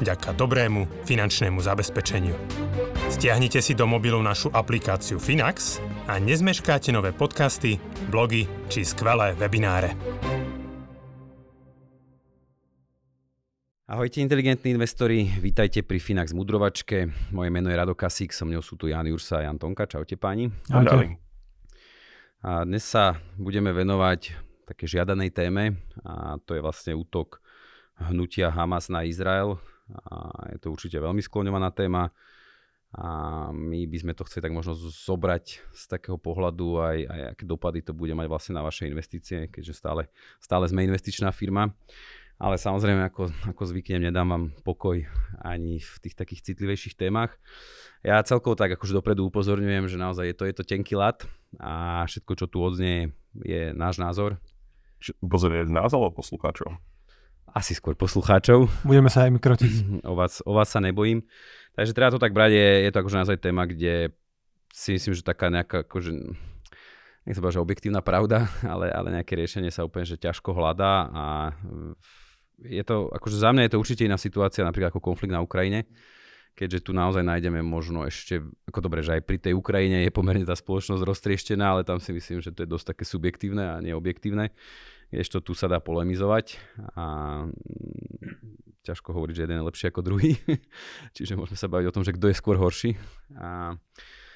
vďaka dobrému finančnému zabezpečeniu. Stiahnite si do mobilu našu aplikáciu Finax a nezmeškáte nové podcasty, blogy či skvelé webináre. Ahojte inteligentní investori, vítajte pri Finax Mudrovačke. Moje meno je Rado Kasík, so mnou sú tu Jan Jursa a Jan Tonka. Čaute páni. Ahojte. A dnes sa budeme venovať také žiadanej téme a to je vlastne útok hnutia Hamas na Izrael. A je to určite veľmi skloňovaná téma a my by sme to chceli tak možno zobrať z takého pohľadu aj, aj aké dopady to bude mať vlastne na vaše investície, keďže stále, stále sme investičná firma. Ale samozrejme, ako, ako zvyknem, nedám vám pokoj ani v tých takých citlivejších témach. Ja celkovo tak akože dopredu upozorňujem, že naozaj je to, je to tenký lat a všetko, čo tu odznie, je náš názor. Upozorňuje alebo poslucháčov? Asi skôr poslucháčov. Budeme sa aj my krotiť. O vás, o vás sa nebojím. Takže treba to tak brať, je, je to akože naozaj téma, kde si myslím, že taká nejaká akože, nech sa povedať, že objektívna pravda, ale, ale nejaké riešenie sa úplne že ťažko hľadá a je to, akože za mňa je to určite iná situácia, napríklad ako konflikt na Ukrajine, keďže tu naozaj nájdeme možno ešte, ako dobre, že aj pri tej Ukrajine je pomerne tá spoločnosť roztrieštená, ale tam si myslím, že to je dosť také subjektívne a neobjektívne. Ešte tu sa dá polemizovať a ťažko hovoriť, že jeden je lepší ako druhý. Čiže môžeme sa baviť o tom, že kto je skôr horší. A,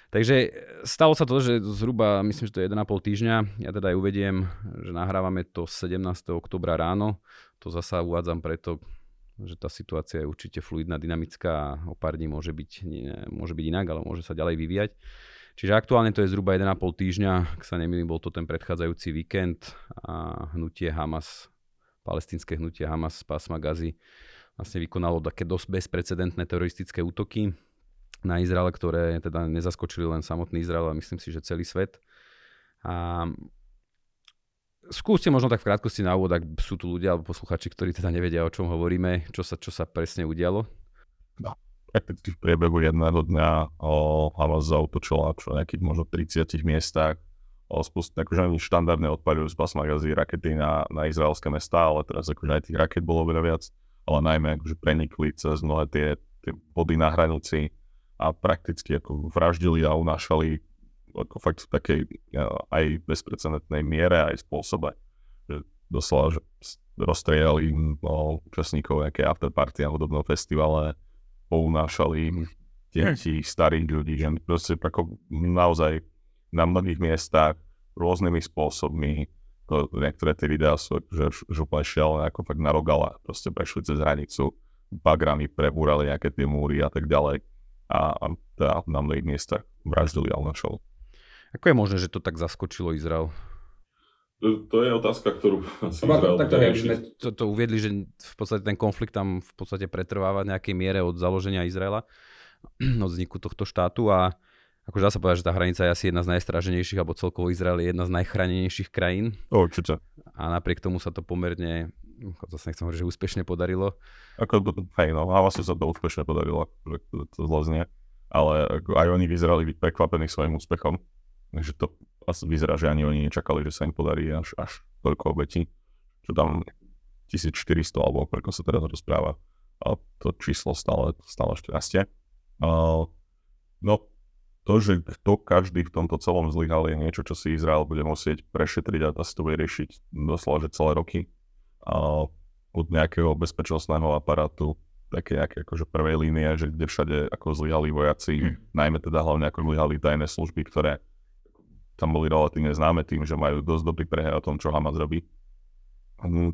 takže stalo sa to, že zhruba, myslím, že to je 1,5 týždňa. Ja teda aj uvediem, že nahrávame to 17. oktobra ráno. To zasa uvádzam preto, že tá situácia je určite fluidná, dynamická a o pár dní môže byť, nie, môže byť inak, ale môže sa ďalej vyvíjať. Čiže aktuálne to je zhruba 1,5 týždňa, ak sa nemýlim, bol to ten predchádzajúci víkend a hnutie Hamas, palestinské hnutie Hamas z pásma Gazy vlastne vykonalo také dosť bezprecedentné teroristické útoky na Izrael, ktoré teda nezaskočili len samotný Izrael, ale myslím si, že celý svet. A skúste možno tak v krátkosti na úvod, ak sú tu ľudia alebo posluchači, ktorí teda nevedia, o čom hovoríme, čo sa, čo sa presne udialo. No, prakticky v priebehu jedného dňa o, Hamas zautočila čo nejakých možno 30 miestach. O, spust, akože oni štandardne odpalujú z pásma rakety na, na izraelské mesta, ale teraz akože aj tých raket bolo veľa viac ale najmä akože prenikli cez mnohé tie, tie body na hranici a prakticky ako vraždili a unášali ako fakt v takej aj bezprecedentnej miere, aj spôsobe. Že doslova, že rozstrielali no, účastníkov nejaké afterparty a hudobného festivale, pounášali deti, starých ľudí, že proste ako naozaj na mnohých miestach rôznymi spôsobmi to, niektoré tie videá sú že, že úplne šialené, ako fakt na rogala, proste prešli cez hranicu, bagrami prebúrali nejaké tie múry a tak ďalej a, a teda na mnohých miestach vraždili al. Ako je možné, že to tak zaskočilo Izrael? To, to je otázka, ktorú asi Izrael tak to, sme to, to uviedli, že v podstate ten konflikt tam v podstate pretrváva v nejakej miere od založenia Izraela, od vzniku tohto štátu a akože dá sa povedať, že tá hranica je asi jedna z najstraženejších, alebo celkovo Izrael je jedna z najchránenejších krajín. Určite. A napriek tomu sa to pomerne, zase nechcem hovoriť, že úspešne podarilo. Ako, hej, no, a vlastne sa to úspešne podarilo, že to, to zloznie. Ale ako, aj oni vyzerali byť prekvapení svojim úspechom. Takže to asi vyzerá, že ani oni nečakali, že sa im podarí až, až toľko obetí. Čo tam 1400 alebo koľko sa teraz rozpráva. A to číslo stále, stále ešte rastie. Uh, no, to, že kto každý v tomto celom zlyhal, je niečo, čo si Izrael bude musieť prešetriť a asi to bude riešiť doslova, že celé roky. A od nejakého bezpečnostného aparátu, také nejaké akože prvej línie, že kde všade ako zlyhali vojaci, mm. najmä teda hlavne ako zlyhali tajné služby, ktoré tam boli relatívne známe tým, že majú dosť dobrý prehľad o tom, čo Hamas robí.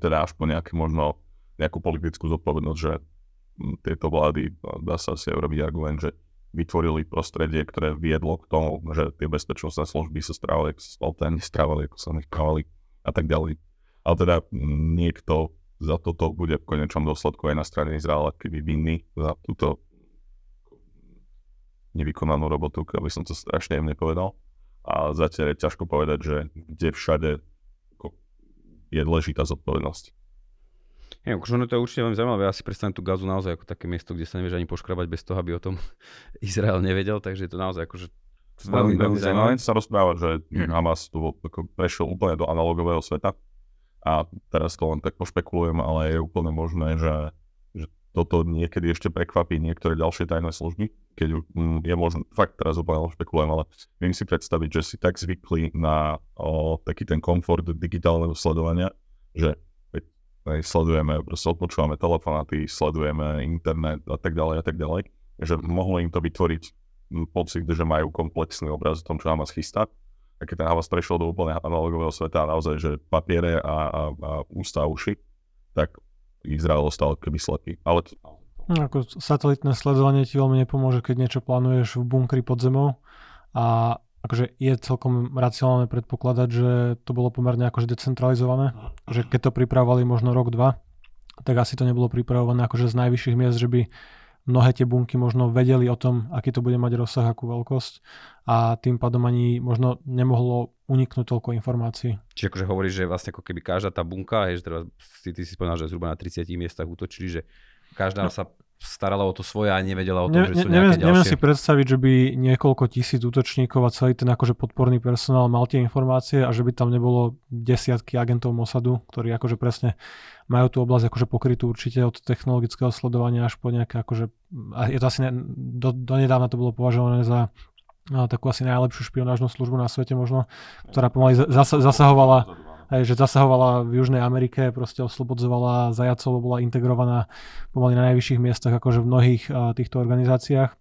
Teda až po nejaké možno nejakú politickú zodpovednosť, že tieto vlády, dá sa aj urobiť argument, že vytvorili prostredie, ktoré viedlo k tomu, že tie bezpečnostné služby sa správali, ako sa nesprávali, ako sa nechávali a tak ďalej. Ale teda niekto za toto bude v konečnom dôsledku aj na strane Izraela keby vinný za túto nevykonanú robotu, aby som to strašne jemne povedal. A zatiaľ je ťažko povedať, že kde všade je dôležitá zodpovednosť. Ja, akože to je určite veľmi zaujímavé. Ja si predstavím tú gazu naozaj ako také miesto, kde sa nevieš ani poškrabať bez toho, aby o tom Izrael nevedel, takže je to naozaj akože veľmi, veľmi zaujímavé. sa rozprávať, že hm. Hamas tu prešiel úplne do analogového sveta a teraz to len tak pošpekulujem, ale je úplne možné, že toto niekedy ešte prekvapí niektoré ďalšie tajné služby, keď mm, je možné, fakt teraz úplne špekulujem, ale viem si predstaviť, že si tak zvykli na o, taký ten komfort digitálneho sledovania, že Hej, sledujeme, proste odpočúvame telefonáty, sledujeme internet a tak ďalej a tak ďalej, že mohlo im to vytvoriť pocit, že majú komplexný obraz o tom, čo Hamas chystá. A keď ten Hamas prešiel do úplne analogového sveta naozaj, že papiere a, a, a ústa a uši, tak Izrael ostal keby slepý. Ale no, ako satelitné sledovanie ti veľmi nepomôže, keď niečo plánuješ v bunkri pod zemou a akože je celkom racionálne predpokladať, že to bolo pomerne akože decentralizované, že keď to pripravovali možno rok, dva, tak asi to nebolo pripravované akože z najvyšších miest, že by mnohé tie bunky možno vedeli o tom, aký to bude mať rozsah, akú veľkosť a tým pádom ani možno nemohlo uniknúť toľko informácií. Čiže akože hovoríš, že vlastne ako keby každá tá bunka, je, že teraz si, ty si spomínal, že zhruba na 30 miestach útočili, že každá no. sa starala o to svoje a nevedela o tom, ne, že sú neviem, ďalšie. Neviem si predstaviť, že by niekoľko tisíc útočníkov a celý ten akože podporný personál mal tie informácie a že by tam nebolo desiatky agentov Mossadu, ktorí akože presne majú tú oblasť akože pokrytú určite od technologického sledovania až po nejaké akože, a je to asi ne, do, donedávna to bolo považované za takú asi najlepšiu špionážnu službu na svete možno, ktorá pomaly zasa, zasahovala Hej, že zasahovala v Južnej Amerike, proste oslobodzovala zajacov, bola integrovaná pomaly na najvyšších miestach akože v mnohých a, týchto organizáciách.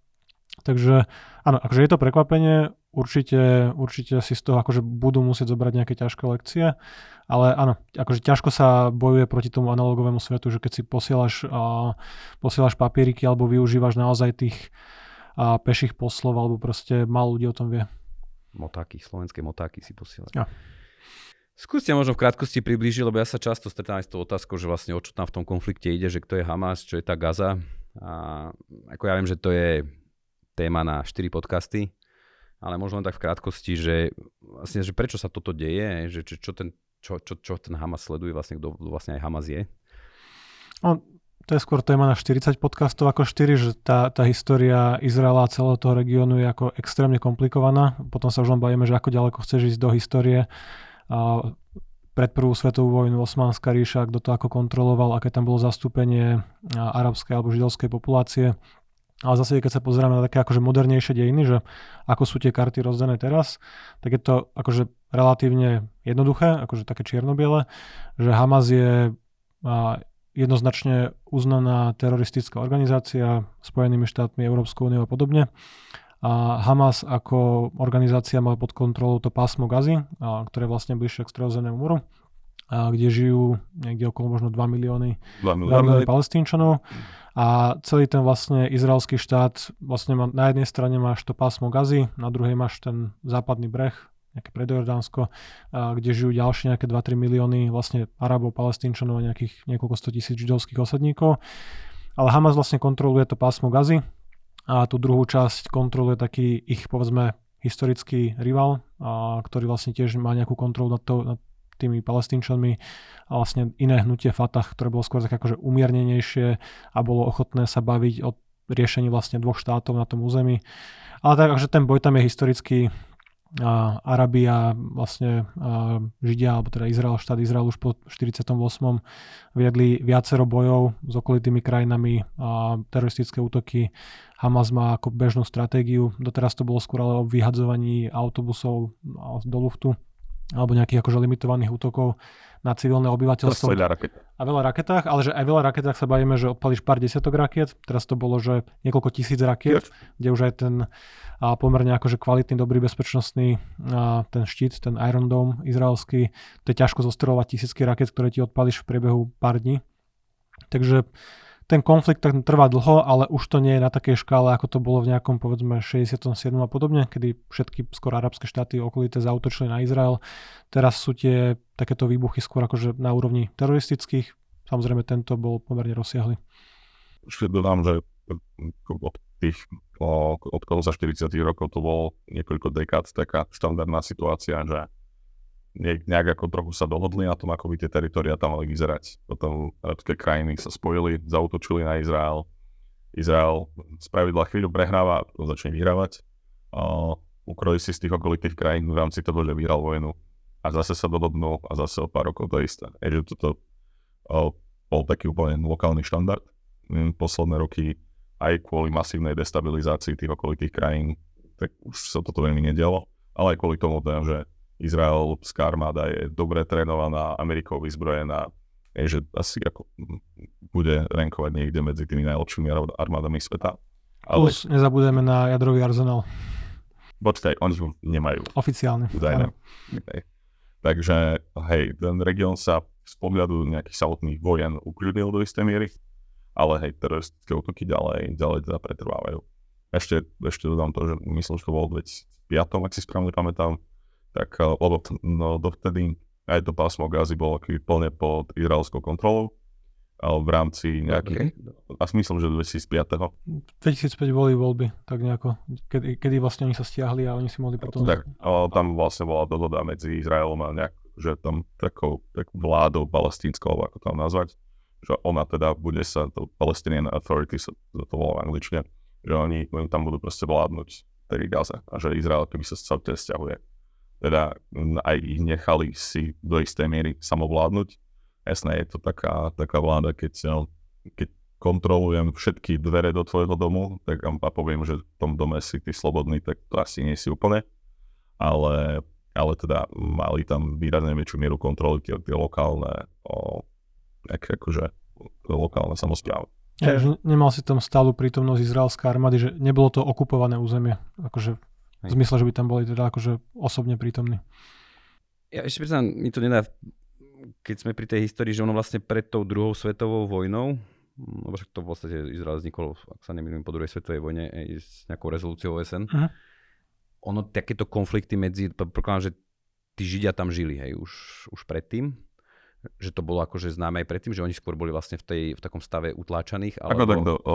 Takže áno, akože je to prekvapenie, určite, určite si z toho akože budú musieť zobrať nejaké ťažké lekcie, ale áno, akože ťažko sa bojuje proti tomu analogovému svetu, že keď si posielaš, a, posielaš papieriky alebo využívaš naozaj tých a, peších poslov alebo proste málo ľudí o tom vie. Motáky, slovenské motáky si posielaš. Ja. Skúste možno v krátkosti priblížiť, lebo ja sa často stretám aj s tou otázkou, že vlastne o čo tam v tom konflikte ide, že kto je Hamas, čo je tá Gaza. A ako ja viem, že to je téma na 4 podcasty, ale možno len tak v krátkosti, že vlastne, že prečo sa toto deje, že čo, čo, ten, čo, čo, čo ten Hamas sleduje, vlastne kto vlastne aj Hamas je. No, to je skôr téma na 40 podcastov ako 4, že tá, tá história Izraela a celého toho regiónu je ako extrémne komplikovaná. Potom sa už len bavíme, že ako ďaleko chceš ísť do histórie pred prvú svetovú vojnu Osmanská ríša, kto to ako kontroloval, aké tam bolo zastúpenie arabskej alebo židovskej populácie. Ale zase, keď sa pozrieme na také akože modernejšie dejiny, že ako sú tie karty rozdané teraz, tak je to akože relatívne jednoduché, akože také čierno-biele, že Hamas je jednoznačne uznaná teroristická organizácia Spojenými štátmi, Európskou úniou a podobne. A Hamas ako organizácia má pod kontrolou to pásmo Gazy, a, ktoré je vlastne bližšie k stredozemnému moru, a, kde žijú niekde okolo možno 2 milióny, 2 milióny palestínčanov. A celý ten vlastne izraelský štát, vlastne má, na jednej strane máš to pásmo Gazy, na druhej máš ten západný breh, nejaké predojordánsko, kde žijú ďalšie nejaké 2-3 milióny vlastne Arabov, Palestínčanov a nejakých niekoľko 100 tisíc židovských osadníkov. Ale Hamas vlastne kontroluje to pásmo Gazy, a tú druhú časť kontroluje taký ich, povedzme, historický rival, a, ktorý vlastne tiež má nejakú kontrolu nad, to, nad tými palestínčanmi a vlastne iné hnutie Fatah, ktoré bolo skôr tak akože umiernenejšie a bolo ochotné sa baviť o riešení vlastne dvoch štátov na tom území. Ale tak, že ten boj tam je historicky a Arabi a vlastne Židia, alebo teda Izrael, štát Izrael už po 48. viedli viacero bojov s okolitými krajinami a teroristické útoky. Hamas má ako bežnú stratégiu. Doteraz to bolo skôr ale o vyhadzovaní autobusov do luftu alebo nejakých akože limitovaných útokov na civilné obyvateľstvo. A veľa raketách, ale že aj veľa raketách sa bavíme, že odpalíš pár desiatok raket. Teraz to bolo, že niekoľko tisíc rakiet, kde už aj ten a pomerne akože kvalitný, dobrý, bezpečnostný a ten štít, ten Iron Dome izraelský, to je ťažko zostrelovať tisícky raket, ktoré ti odpalíš v priebehu pár dní. Takže ten konflikt trvá dlho, ale už to nie je na takej škále, ako to bolo v nejakom povedzme 67. a podobne, kedy všetky skoro arabské štáty okolité zautočili na Izrael. Teraz sú tie takéto výbuchy skôr akože na úrovni teroristických. Samozrejme tento bol pomerne rozsiahly. Ešte dodám, že tých o, od konca 40 rokov to bolo niekoľko dekád taká štandardná situácia, že nejak ako trochu sa dohodli na tom, ako by tie teritoria tam mali vyzerať. Potom arabské krajiny sa spojili, zautočili na Izrael. Izrael z pravidla chvíľu prehráva, potom začne vyhrávať. Uh, si z tých okolitých krajín v rámci toho, že vyhral vojnu. A zase sa dohodnú a zase o pár rokov to isté. Je, že toto uh, bol taký úplne lokálny štandard. Mm, posledné roky aj kvôli masívnej destabilizácii tých okolitých krajín, tak už sa toto veľmi nedialo. Ale aj kvôli tomu, teda, že izraelská armáda je dobre trénovaná, Amerikou vyzbrojená, je, že asi ako bude rankovať niekde medzi tými najlepšími armádami sveta. Ale... Plus nezabudeme na jadrový arzenál. Počkaj, oni ho nemajú. Oficiálne. Okay. Takže, hej, ten región sa z pohľadu nejakých samotných vojen ukľudnil do istej miery, ale hej, teroristické útoky ďalej, ďalej teda pretrvávajú. Ešte, ešte dodám to, že myslím, že to bolo 2005, ak si správne pamätám, tak eh, lebo no, dovtedy aj to pásmo Gazy bolo plne pod izraelskou kontrolou v rámci nejakých, okay. a myslím, že 2005. 2005 boli voľby, tak nejako, kedy, kedy vlastne oni sa stiahli a oni si mohli potom... Tak, ale tam vlastne bola dohoda medzi Izraelom a nejak, že tam takou tak vládou palestínskou, ako to nazvať, že ona teda bude sa, to Palestinian Authority sa to volá v angličtine, že oni, oni tam budú proste vládnuť tej Gaze a že Izrael keby sa sa stiahuje teda aj ich nechali si do istej miery samovládnuť. Jasné, je to taká, taká vláda, keď, no, keď kontrolujem všetky dvere do tvojho domu, tak a poviem, že v tom dome si ty slobodný, tak to asi nie si úplne. Ale, ale teda mali tam výrazne väčšiu mieru kontroly tie, tie lokálne, o, nejaké akože lokálne samozprávy. Ja, že nemal si tam stálu prítomnosť izraelská armády, že nebolo to okupované územie, akože v zmysle, že by tam boli teda akože osobne prítomní. Ja ešte priznám, mi to nedá, keď sme pri tej histórii, že ono vlastne pred tou druhou svetovou vojnou, lebo však to v podstate Izrael vznikol, ak sa nemýlim, po druhej svetovej vojne s nejakou rezolúciou OSN. Uh-huh. Ono, takéto konflikty medzi, pokladám, že tí Židia tam žili, hej, už, už predtým, že to bolo akože známe aj predtým, že oni skôr boli vlastne v, tej, v takom stave utláčaných. Alebo, ako, takto, o,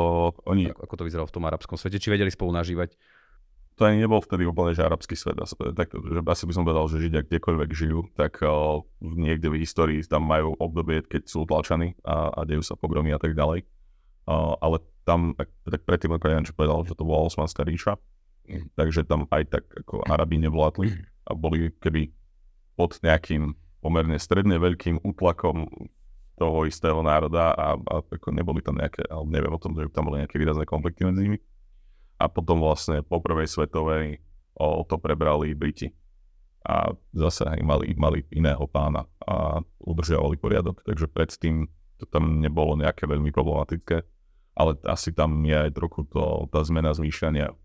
oni... ako, ako to vyzeralo v tom arabskom svete? Či vedeli spolu nažívať? To ani nebol vtedy úplne že arabský svet. Tak, že asi by som povedal, že Židia kdekoľvek žijú, tak uh, niekde v histórii tam majú obdobie, keď sú utlačaní a, a dejú sa pogromy a tak ďalej. Uh, ale tam, tak, tak predtým, ako čo povedal, že to bola Osmanská ríša, mm. takže tam aj tak ako Arabi nevládli a boli keby pod nejakým pomerne stredne veľkým útlakom toho istého národa a, a ako neboli tam nejaké, ale neviem o tom, že tam boli nejaké výrazné konflikty medzi nimi a potom vlastne po prvej svetovej o, to prebrali Briti. A zase mali, mali iného pána a udržiavali poriadok, takže predtým to tam nebolo nejaké veľmi problematické, ale asi tam je aj trochu to, tá zmena zmýšľania,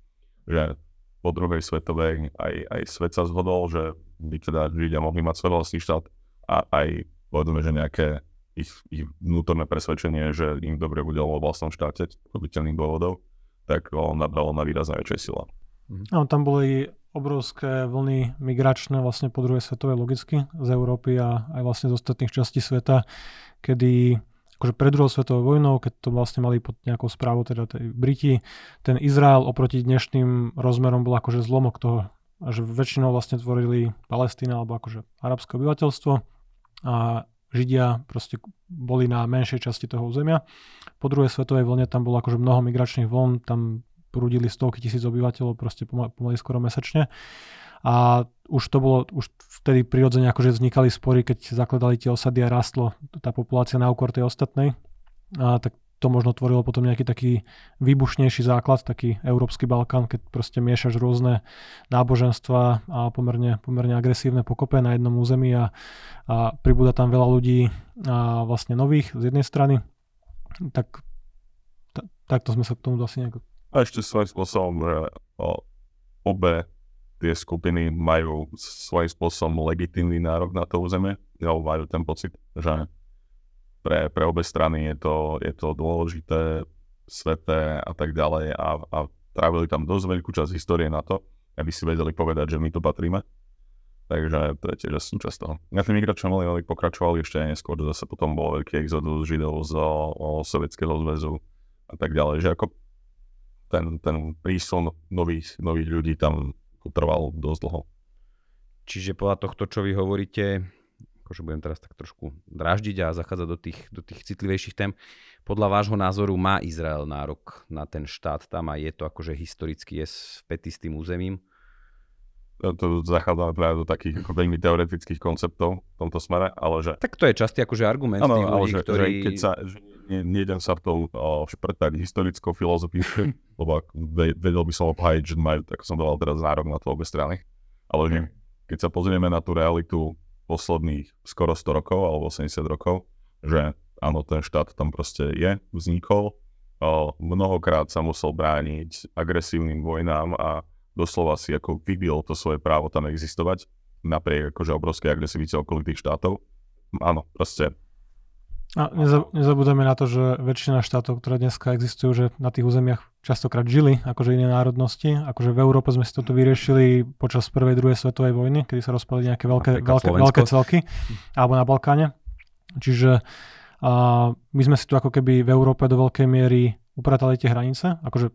že po druhej svetovej aj, aj svet sa zhodol, že by teda Židia mohli mať svoj vlastný štát a aj povedzme, že nejaké ich, ich vnútorné presvedčenie, že im dobre bude vo vlastnom štáte, z dôvodov, tak on nabralo na výrazne väčšej sila. No, tam boli obrovské vlny migračné vlastne po druhej svetovej logicky z Európy a aj vlastne z ostatných častí sveta, kedy akože pred druhou svetovou vojnou, keď to vlastne mali pod nejakou správou teda tej Briti, ten Izrael oproti dnešným rozmerom bol akože zlomok toho, že väčšinou vlastne tvorili Palestína alebo akože arabské obyvateľstvo a Židia proste boli na menšej časti toho územia. Po druhej svetovej vlne tam bolo akože mnoho migračných vln, tam prúdili stovky tisíc obyvateľov proste pomaly skoro mesačne. A už to bolo, už vtedy prirodzene akože vznikali spory, keď zakladali tie osady a rastlo tá populácia na úkor tej ostatnej. A tak to možno tvorilo potom nejaký taký výbušnejší základ, taký európsky Balkán, keď proste miešaš rôzne náboženstva a pomerne, pomerne agresívne pokope na jednom území a, a pribúda tam veľa ľudí a vlastne nových z jednej strany, tak t- takto sme sa k tomu asi nejako... A ešte svojím spôsobom, obe tie skupiny majú svojím spôsobom legitímny nárok na to územie, majú ten pocit, že pre, pre obe strany je to, je to dôležité, sveté a tak ďalej a, a trávili tam dosť veľkú časť histórie na to, aby si vedeli povedať, že my to patríme. Takže to je tiež súčasť toho. Na tie migračné vlny pokračovali ešte aj neskôr, zase potom bol veľký exodus Židov z Sovietskeho zväzu a tak ďalej, že ako ten, ten prísun nových, nových ľudí tam trval dosť dlho. Čiže podľa tohto, čo vy hovoríte, akože budem teraz tak trošku draždiť a zachádzať do tých, do tých citlivejších tém, podľa vášho názoru má Izrael nárok na ten štát tam a je to akože historicky je spätý s tým územím? to zachádzame práve do takých ako veľmi teoretických konceptov v tomto smere, ale že... Tak to je častý akože argument ano, tých ľudí, že, ktorí... Že keď sa, že nejdem sa v tom šprtať historickou filozofiou, lebo vedel by som obhájiť, že majú, ako som dal teraz nárok na to obe strany, ale že keď sa pozrieme na tú realitu posledných skoro 100 rokov alebo 80 rokov, že áno, ten štát tam proste je, vznikol, mnohokrát sa musel brániť agresívnym vojnám a doslova si ako vybil to svoje právo tam existovať, napriek akože obrovskej agresivite okolitých štátov. Áno, proste. A nezabudeme na to, že väčšina štátov, ktoré dneska existujú, že na tých územiach častokrát žili akože iné národnosti. Akože v Európe sme si toto vyriešili počas prvej, druhej svetovej vojny, kedy sa rozpadli nejaké veľké, veľké, veľké celky, alebo na Balkáne. Čiže a my sme si tu ako keby v Európe do veľkej miery upratali tie hranice, akože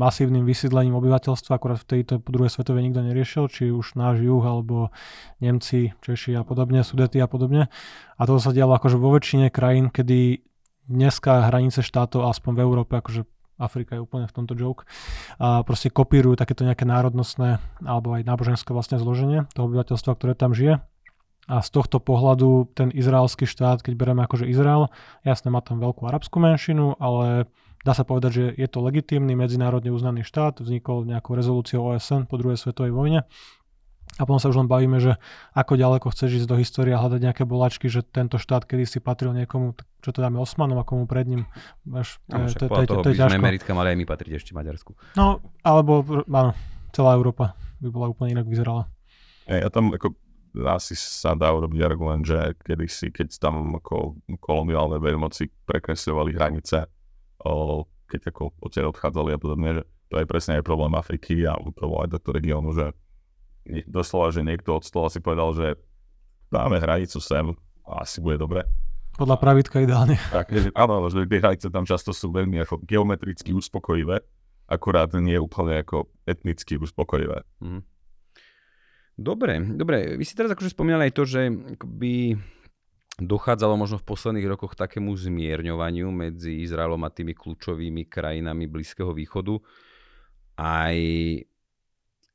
masívnym vysídlením obyvateľstva, akurát v tejto druhej svetovej nikto neriešil, či už náš juh, alebo Nemci, Češi a podobne, Sudety a podobne. A to sa dialo akože vo väčšine krajín, kedy dneska hranice štátov, aspoň v Európe, akože Afrika je úplne v tomto joke, a proste kopírujú takéto nejaké národnostné alebo aj náboženské vlastne zloženie toho obyvateľstva, ktoré tam žije. A z tohto pohľadu ten izraelský štát, keď bereme akože Izrael, jasne má tam veľkú arabskú menšinu, ale dá sa povedať, že je to legitímny medzinárodne uznaný štát, vznikol nejakou rezolúciou OSN po druhej svetovej vojne. A potom sa už len bavíme, že ako ďaleko chceš ísť do histórie a hľadať nejaké bolačky, že tento štát kedy si patril niekomu, čo to dáme Osmanom a komu pred ním. To, no, to, to, to, to, to je ťažko. Americká mali aj my patriť ešte Maďarsku. No, alebo áno, celá Európa by bola úplne inak vyzerala. Ja tam ako asi sa dá urobiť argument, že kedysi, keď tam ako koloniálne veľmoci prekresľovali hranice, o, keď ako odtiaľ odchádzali a podobne, že to je presne aj problém Afriky a problém aj tohto regiónu, že doslova, že niekto od stola si povedal, že dáme hranicu sem a asi bude dobre. Podľa pravidka ideálne. Tak, áno, že tie hranice tam často sú veľmi ako geometricky uspokojivé, akurát nie úplne ako etnicky uspokojivé. Mm. Dobre, dobre. Vy si teraz akože spomínali aj to, že by dochádzalo možno v posledných rokoch k takému zmierňovaniu medzi Izraelom a tými kľúčovými krajinami Blízkeho východu. Aj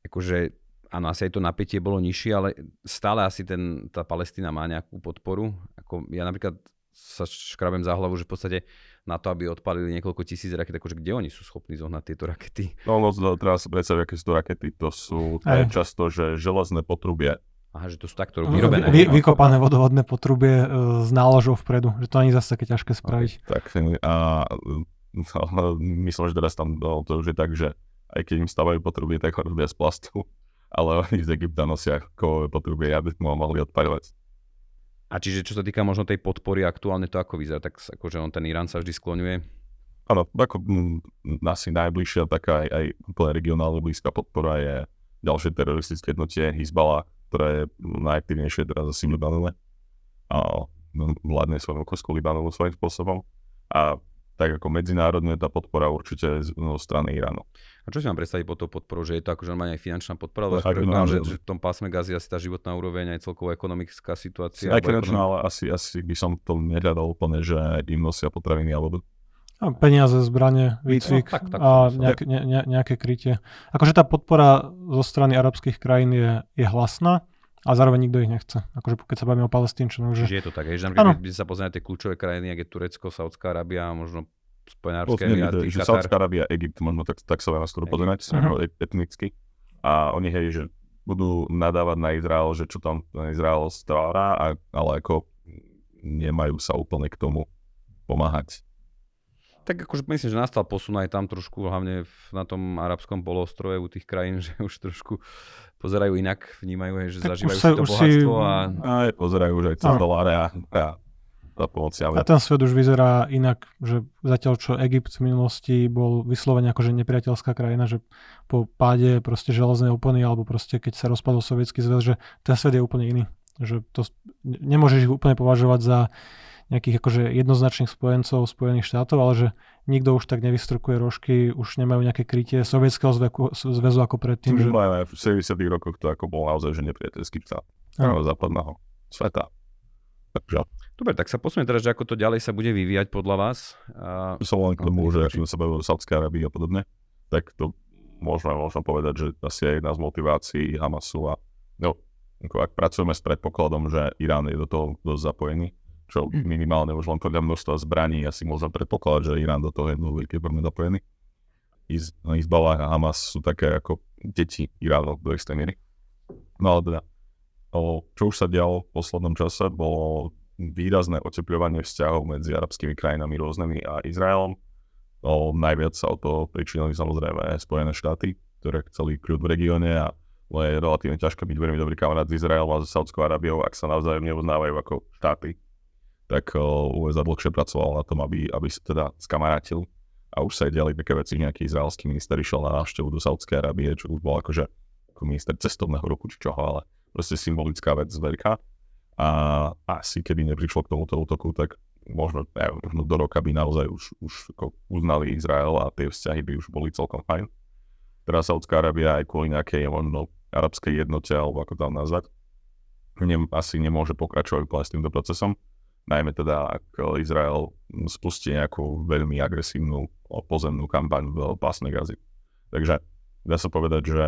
akože áno, asi aj to napätie bolo nižšie, ale stále asi ten, tá Palestína má nejakú podporu. Ako ja napríklad sa škrabem za hlavu, že v podstate na to, aby odpalili niekoľko tisíc raket, akože kde oni sú schopní zohnať tieto rakety? No, no treba sa predstaviť, aké sú to rakety. To sú to je často, že železné potrubie. Aha, že to sú takto no, vyrobené. Vy, vykopané vodovodné potrubie e, s náložou vpredu, že to ani zase také ťažké spraviť. Okay, tak a no, myslím, že teraz tam no, to už je tak, že aj keď im stavajú potrubie, tak ho robia z plastu, ale oni z Egypta nosia kovové potrubie, aby mohli odpaľovať. A čiže čo sa týka možno tej podpory aktuálne to ako vyzerá, tak akože on ten Irán sa vždy skloňuje? Áno, ako m, asi najbližšia taká aj, aj úplne regionálne blízka podpora je ďalšie teroristické hnutie Hezbollah, ktoré je najaktívnejšie teraz asi v Libanone. A vládne svojom okosku Libanonu svojím spôsobom. A tak ako medzinárodne tá podpora určite zo strany Iránu. A čo si mám predstaviť pod tou podporou, že je to akože normálne aj finančná podpora, ale tak, no, že, že, v tom pásme gazy asi tá životná úroveň aj celková ekonomická situácia. Aj finančná, ale asi, asi by som to nehľadal úplne, že im nosia potraviny alebo a peniaze, zbranie, výcvik no, tak, tak, a nejaké, ne, ne, nejaké krytie. Akože tá podpora zo strany arabských krajín je, je hlasná, a zároveň nikto ich nechce. Akože keď sa bavíme o palestínčanoch. Že... Čiže je to tak, že napríklad, keď sa pozrieme tie kľúčové krajiny, ako je Turecko, Saudská Arábia možno Spojené Arabské Emiráty, Katar. Saudská Arábia, Egypt, možno tak, tak sa veľa skoro pozerať, uh-huh. etnicky. A oni hej, že budú nadávať na Izrael, že čo tam ten Izrael stvára, a, ale ako nemajú sa úplne k tomu pomáhať. Tak akože myslím, že nastal posun aj tam trošku, hlavne v, na tom arabskom poloostrove u tých krajín, že už trošku pozerajú inak, vnímajú, hej, že tak zažívajú si to bohatstvo. Si... A... Aj, pozerajú už aj cez doláre a, a tá pomoc A ten svet už vyzerá inak, že zatiaľ čo Egypt v minulosti bol vyslovene akože nepriateľská krajina, že po páde proste železnej opony alebo proste keď sa rozpadol sovietský zväz, že ten svet je úplne iný. Že to, nemôžeš ich úplne považovať za nejakých akože jednoznačných spojencov Spojených štátov, ale že nikto už tak nevystrkuje rožky, už nemajú nejaké krytie sovietského zväzu, zväzu ako predtým. Že... Máme v 70 rokoch to ako bol naozaj že nepriateľský štát západného sveta. Takže Dobre, tak sa posunie teraz, že ako to ďalej sa bude vyvíjať podľa vás. A... Som len k tomu, že ak sa bavíme o Saudskej Arabii a podobne, tak to môžeme, môžeme povedať, že asi je jedna z motivácií Hamasu a no, ako ak pracujeme s predpokladom, že Irán je do toho dosť zapojený, čo hm. minimálne už len podľa množstva zbraní asi môžem predpokladať, že Irán do toho je veľký veľmi zapojený. Iz, Izbala a Hamas sú také ako deti Iránu do istej miery. No ale teda, o, čo už sa dialo v poslednom čase, bolo výrazné oteplovanie vzťahov medzi arabskými krajinami rôznymi a Izraelom. No, najviac sa o to pričinili samozrejme Spojené štáty, ktoré chceli kľud v regióne a je relatívne ťažké byť veľmi dobrý kamarát s Izraelom a s Saudskou Arábiou, ak sa navzájom neuznávajú ako štáty. Tak USA dlhšie pracoval na tom, aby, aby sa teda skamarátil a už sa aj také veci, nejaký izraelský minister išiel na návštevu do Saudskej Arábie, čo už bol akože ako minister cestovného ruku či čoho, ale proste symbolická vec veľká a asi keby neprišlo k tomuto útoku, tak možno, neviem, možno do roka by naozaj už, už ako uznali Izrael a tie vzťahy by už boli celkom fajn. Teraz Saudská Arábia aj kvôli nejakej možno arabskej jednote, alebo ako tam nazvať, ne, asi nemôže pokračovať s týmto procesom. Najmä teda, ak Izrael spustí nejakú veľmi agresívnu pozemnú kampaň v pásne Gazy. Takže dá sa povedať, že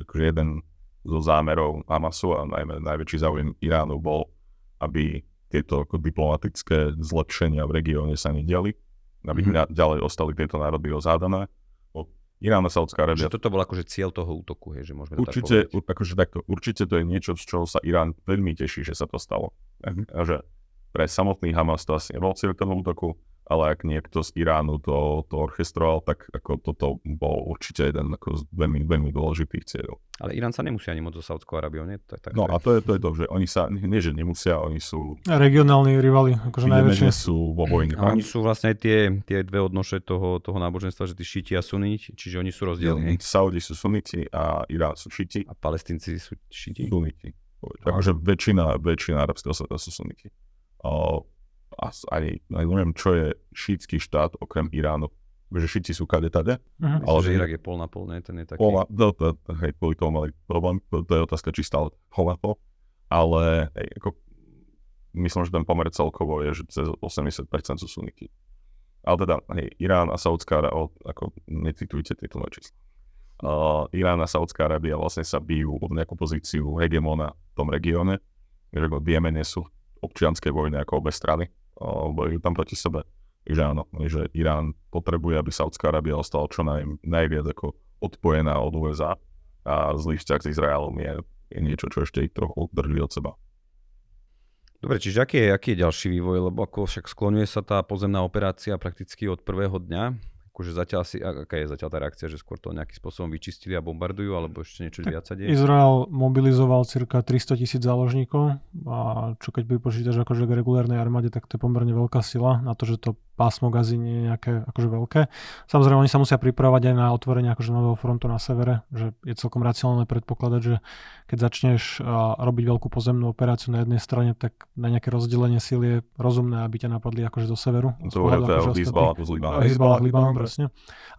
akože jeden zo zámerov Hamasu a najmä najväčší záujem Iránu bol, aby tieto ako diplomatické zlepšenia v regióne sa nediali, aby mm-hmm. ďalej ostali tieto národy rozhádané. Irán a Saudská Arábia. Že toto bol akože cieľ toho útoku, hej, že môžeme určite, tak akože takto, určite to je niečo, z čoho sa Irán veľmi teší, že sa to stalo. Mm-hmm. A že pre samotný Hamas to asi nebol cieľ útoku, ale ak niekto z Iránu to, to orchestroval, tak ako toto bol určite jeden ako z veľmi, veľmi dôležitých cieľov. Ale Irán sa nemusí ani moc so Saudskou Arabiou, nie? To je tak, no a to je, to je to, že oni sa, nie že nemusia, oni sú... Regionálni rivali, akože najväčšie. sú vo vojne. A oni sú vlastne tie, tie dve odnoše toho, toho náboženstva, že tí šiti a suniti, čiže oni sú rozdielni. Saudi sú suniti a Irán sú šiti. A palestinci sú šiti. Suniti. Takže väčšina, väčšina arabského sveta sú suniti ani, ani neviem, čo je šítsky štát okrem Iránu. Že šíci sú kade tade. Uh-huh. Ale že Irak je pol na pol, ne? Ten je taký... Pol na, to, hej, kvôli tomu mali problém. To, to je otázka, či stále pol na pol. Ale hej, ako, myslím, že ten pomer celkovo je, že cez 80% sú sunniky. Ale teda, hej, Irán a Saudská Arábia, ako necitujte tieto čísla. Uh, Irán a Saudská Arábia vlastne sa bijú o nejakú pozíciu hegemona v tom regióne. Že v Jemene sú občianské vojny ako obe strany bojujú tam proti sebe. Takže áno, že Irán potrebuje, aby Saudská Arábia ostala čo naj, najviac ako odpojená od USA a zlý vzťah s Izraelom je, je niečo, čo ešte ich trochu drží od seba. Dobre, čiže aký je, aký je ďalší vývoj, lebo ako však skloňuje sa tá pozemná operácia prakticky od prvého dňa akože zatiaľ si, aká je zatiaľ tá reakcia, že skôr to nejakým spôsobom vyčistili a bombardujú, alebo ešte niečo tak viac sa deje? Izrael mobilizoval cirka 300 tisíc záložníkov a čo keď vypočítaš akože k regulárnej armáde, tak to je pomerne veľká sila na to, že to pásmo gazy nie je nejaké akože veľké. Samozrejme, oni sa musia pripravať aj na otvorenie akože nového frontu na severe, že je celkom racionálne predpokladať, že keď začneš robiť veľkú pozemnú operáciu na jednej strane, tak na nejaké rozdelenie síl je rozumné, aby ťa napadli akože do severu. To je akože Hezbollah z Libanonu, presne.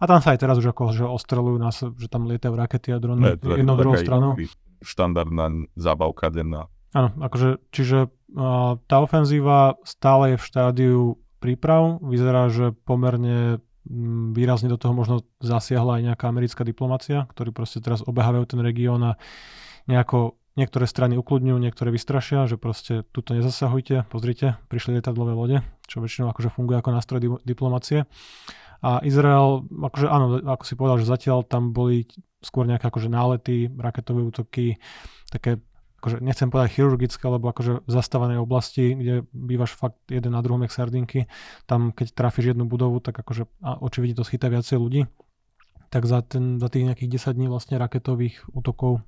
A tam sa aj teraz už ako, že ostrelujú nás, že tam lietajú rakety a drony jednou druhou stranou. Štandardná zábavka denná. Áno, akože, čiže uh, tá ofenzíva stále je v štádiu príprav. Vyzerá, že pomerne mm, výrazne do toho možno zasiahla aj nejaká americká diplomacia, ktorí proste teraz obehávajú ten región a nejako niektoré strany ukludňujú, niektoré vystrašia, že proste tuto nezasahujte, pozrite, prišli lietadlové lode, čo väčšinou akože funguje ako nástroj di- diplomacie. A Izrael, akože áno, ako si povedal, že zatiaľ tam boli skôr nejaké akože nálety, raketové útoky, také akože nechcem povedať chirurgické, alebo akože v zastávanej oblasti, kde bývaš fakt jeden na druhom jak sardinky, tam keď trafíš jednu budovu, tak akože a očividne to schytá viacej ľudí, tak za, ten, za tých nejakých 10 dní vlastne raketových útokov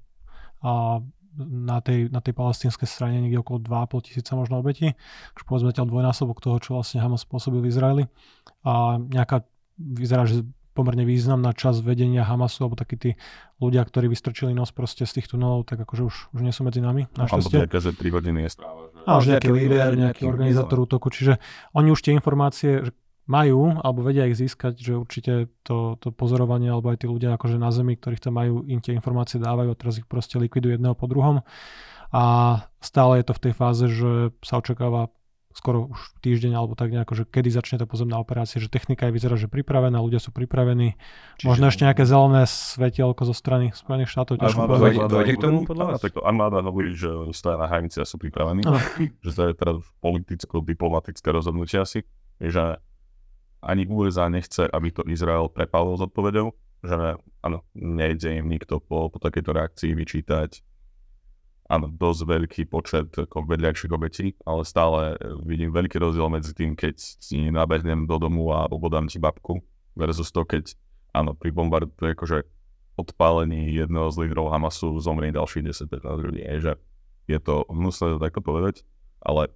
a na tej, na tej palestinskej strane niekde okolo 2,5 tisíca možno obeti. Už povedzme ťa dvojnásobok toho, čo vlastne Hamas spôsobil v Izraeli. A nejaká vyzerá, že pomerne významná časť vedenia Hamasu, alebo takí tí ľudia, ktorí vystrčili nos proste z tých tunelov, tak akože už, už nie sú medzi nami, našťastie. Áno, že 3 hodiny je správa. Že... Už nejaký líder, nejaký organizátor útoku, čiže oni už tie informácie majú, alebo vedia ich získať, že určite to, to pozorovanie, alebo aj tí ľudia akože na zemi, ktorých tam majú, im tie informácie dávajú a teraz ich proste likvidujú jedného po druhom. A stále je to v tej fáze, že sa očakáva skoro už týždeň alebo tak nejako, že kedy začne tá pozemná operácia, že technika je vyzerá, že pripravená, ľudia sú pripravení. Čiže... Možno ešte nejaké zelené svetielko zo strany Spojených štátov. Dojde, k tomu podľa vás? Tak armáda hovorí, že stoja na hranici a sú pripravení. že to je teraz politicko-diplomatické rozhodnutie asi. Že ani USA nechce, aby to Izrael prepálil s odpovedou, že áno, nejde im nikto po, po takejto reakcii vyčítať áno, dosť veľký počet vedľajších obetí, ale stále e, vidím veľký rozdiel medzi tým, keď si nabehnem do domu a obodám ti babku versus to, keď áno, pri bombardu akože odpálení jedného z lídrov Hamasu zomrie ďalších 10-15 ľudí. Je, že je to hnusné to takto povedať, ale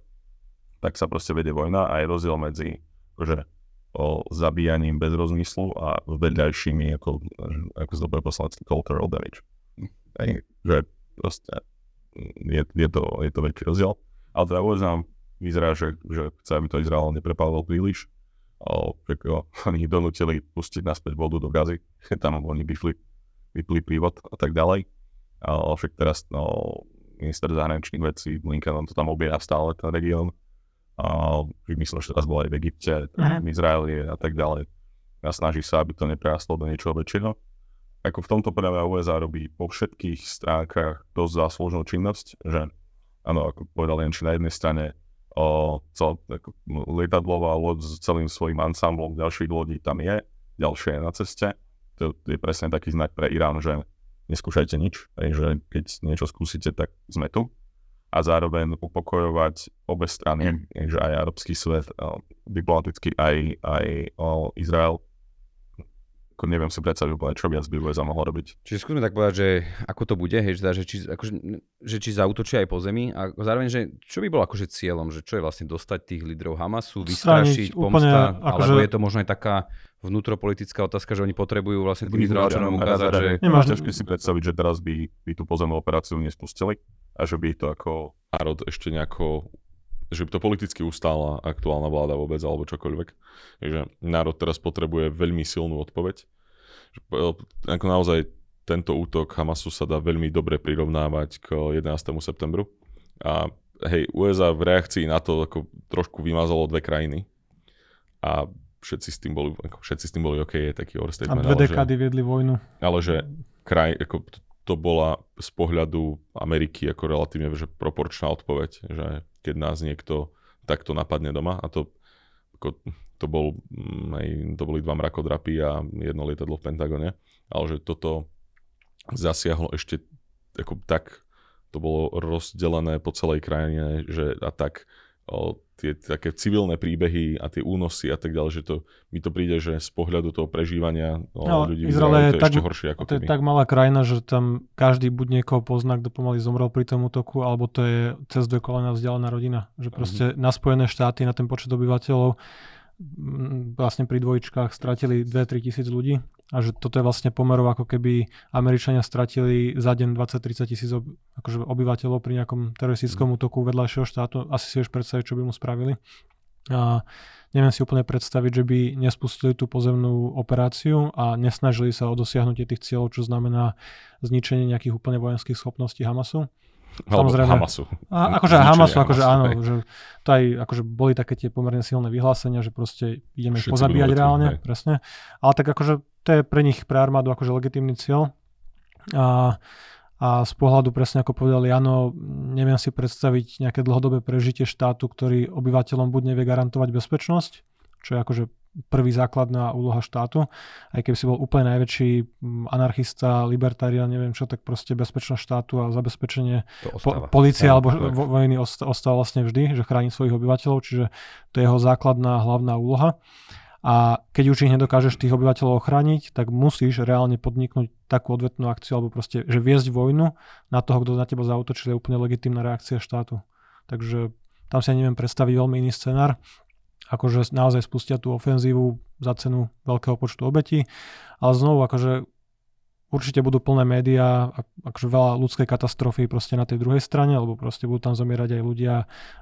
tak sa proste vedie vojna a je rozdiel medzi akože, o zabíjaním bez rozmyslu a vedľajšími, ako, ako sa to povie poslanecky, cultural damage. Že proste je, je, to, je to veľký rozdiel. Ale teda nám vyzerá, že, že chce, aby to Izrael neprepálil príliš. O, že oni donútili pustiť naspäť vodu do gazy, tam oni vypli, vypli prívod a tak ďalej. Ale však teraz no, minister zahraničných vecí Blinken to tam obieha stále, ten región. A myslím, že teraz bol aj v Egypte, v Izraeli a tak ďalej. A snaží sa, aby to neprerastlo do niečoho väčšieho ako v tomto práve USA robí po všetkých stránkach dosť záslužnú činnosť, že áno, ako povedal Janči, na jednej strane o, cel, ako, lietadlová loď s celým svojim ansamblom ďalších lodí tam je, ďalšie je na ceste. To je presne taký znak pre Irán, že neskúšajte nič, že keď niečo skúsite, tak sme tu. A zároveň upokojovať obe strany, že aj arabský svet, diplomaticky aj, aj o, Izrael, ako neviem si predstaviť úplne, čo viac by USA mohlo robiť. Čiže skúsme tak povedať, že ako to bude, hej, že, či, akože, že či zautočia aj po zemi a zároveň, že čo by bolo akože cieľom, že čo je vlastne dostať tých lídrov Hamasu, vystrašiť, pomsta, úplne, akože... alebo je to možno aj taká vnútropolitická otázka, že oni potrebujú vlastne tým Izraelčanom ukázať, že... Nemáš ťažké si predstaviť, že teraz by, by tú pozemnú operáciu nespustili a že by to ako národ ešte nejako že by to politicky ustála aktuálna vláda vôbec alebo čokoľvek. Takže národ teraz potrebuje veľmi silnú odpoveď. Ako naozaj tento útok Hamasu sa dá veľmi dobre prirovnávať k 11. septembru. A hej, USA v reakcii na to ako trošku vymazalo dve krajiny. A všetci s tým boli, ako všetci s tým boli OK, je taký overstatement. A dve dekády viedli vojnu. Ale že kraj, ako to bola z pohľadu Ameriky ako relatívne že proporčná odpoveď, že keď nás niekto takto napadne doma a to, ako, to, bol, mm, aj, to boli dva mrakodrapy a jedno lietadlo v Pentagone, ale že toto zasiahlo ešte ako tak, to bolo rozdelené po celej krajine, že a tak o, tie také civilné príbehy a tie únosy a tak ďalej, že to, mi to príde, že z pohľadu toho prežívania o, no, ľudí Izrael je to tak, ešte horšie ako To je tak malá krajina, že tam každý buď niekoho pozná, kto pomaly zomrel pri tom útoku, alebo to je cez dve kolena vzdialená rodina. Že proste mm-hmm. na Spojené štáty, na ten počet obyvateľov vlastne pri dvojčkách stratili 2-3 tisíc ľudí a že toto je vlastne pomerov ako keby Američania stratili za deň 20-30 tisíc ob, akože obyvateľov pri nejakom teroristickom mm. útoku vedľajšieho štátu. Asi si vieš predstaviť, čo by mu spravili. A neviem si úplne predstaviť, že by nespustili tú pozemnú operáciu a nesnažili sa o dosiahnutie tých cieľov, čo znamená zničenie nejakých úplne vojenských schopností Hamasu. Samozrejme. Hamasu. A, akože Hamasu, akože áno, hej. že to aj akože boli také tie pomerne silné vyhlásenia, že proste ideme ich pozabíjať reálne, hej. presne. Ale tak akože to je pre nich, pre armádu akože legitímny cieľ. A, a z pohľadu presne ako povedal Jano, neviem si predstaviť nejaké dlhodobé prežitie štátu, ktorý obyvateľom buď nevie garantovať bezpečnosť, čo je akože prvý základná úloha štátu. Aj keby si bol úplne najväčší anarchista, libertarian, neviem čo, tak proste bezpečnosť štátu a zabezpečenie po, policie alebo vo, vojny ostáva vlastne vždy, že chráni svojich obyvateľov, čiže to je jeho základná hlavná úloha. A keď už ich nedokážeš tých obyvateľov ochrániť, tak musíš reálne podniknúť takú odvetnú akciu, alebo proste, že viesť vojnu na toho, kto na teba zautočil, je úplne legitímna reakcia štátu. Takže tam si ja neviem predstaviť veľmi iný scenár. Akože naozaj spustia tú ofenzívu za cenu veľkého počtu obetí, ale znovu akože určite budú plné médiá, akože veľa ľudskej katastrofy proste na tej druhej strane, lebo proste budú tam zomierať aj ľudia,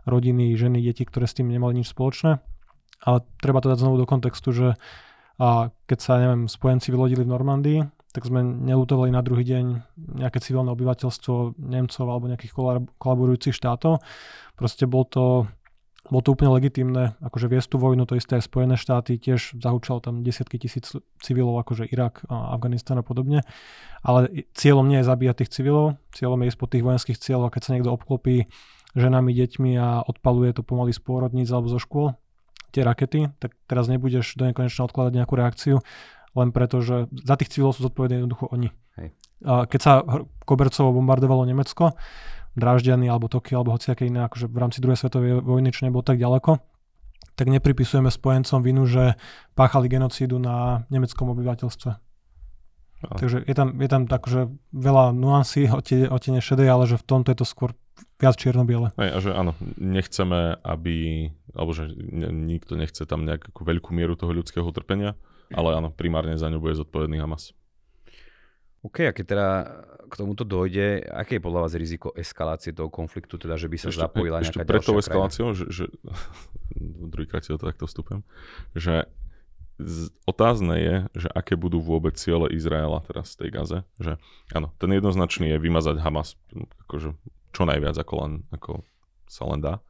rodiny, ženy, deti, ktoré s tým nemali nič spoločné. Ale treba to dať znovu do kontextu, že a keď sa, neviem, spojenci vylodili v Normandii, tak sme nelutovali na druhý deň nejaké civilné obyvateľstvo Nemcov alebo nejakých kolaborujúcich štátov. Proste bol to bolo to úplne legitimné, akože viesť tú vojnu, to isté aj Spojené štáty, tiež zahúčalo tam desiatky tisíc civilov, akože Irak, Afganistan a podobne. Ale cieľom nie je zabíjať tých civilov, cieľom je ísť po tých vojenských cieľov a keď sa niekto obklopí ženami, deťmi a odpaluje to pomaly z pôrodníc alebo zo škôl, tie rakety, tak teraz nebudeš do nekonečna odkladať nejakú reakciu, len preto, že za tých civilov sú zodpovední jednoducho oni. Hej. Keď sa kobercovo bombardovalo Nemecko, Drážďany alebo Tokio alebo hociaké iné, akože v rámci druhej svetovej vojny, čo nebolo tak ďaleko, tak nepripisujeme spojencom vinu, že páchali genocídu na nemeckom obyvateľstve. No. Takže je tam, je tam tak, že veľa nuansí, otene šedej, ale že v tomto je to skôr viac čierno-biele. Hej, a že áno, nechceme, aby, alebo že nikto nechce tam nejakú veľkú mieru toho ľudského utrpenia, ale áno, primárne za ňu bude zodpovedný Hamas. OK, a keď teda k tomuto dojde, aké je podľa vás riziko eskalácie toho konfliktu, teda že by sa ešte, zapojila ešte nejaká pred tou eskaláciou, že, že druhýkrát si to takto vstúpem, že otázne je, že aké budú vôbec ciele Izraela teraz v tej Gaze, že áno, ten jednoznačný je vymazať Hamas akože čo najviac, ako, len, ako sa len dá.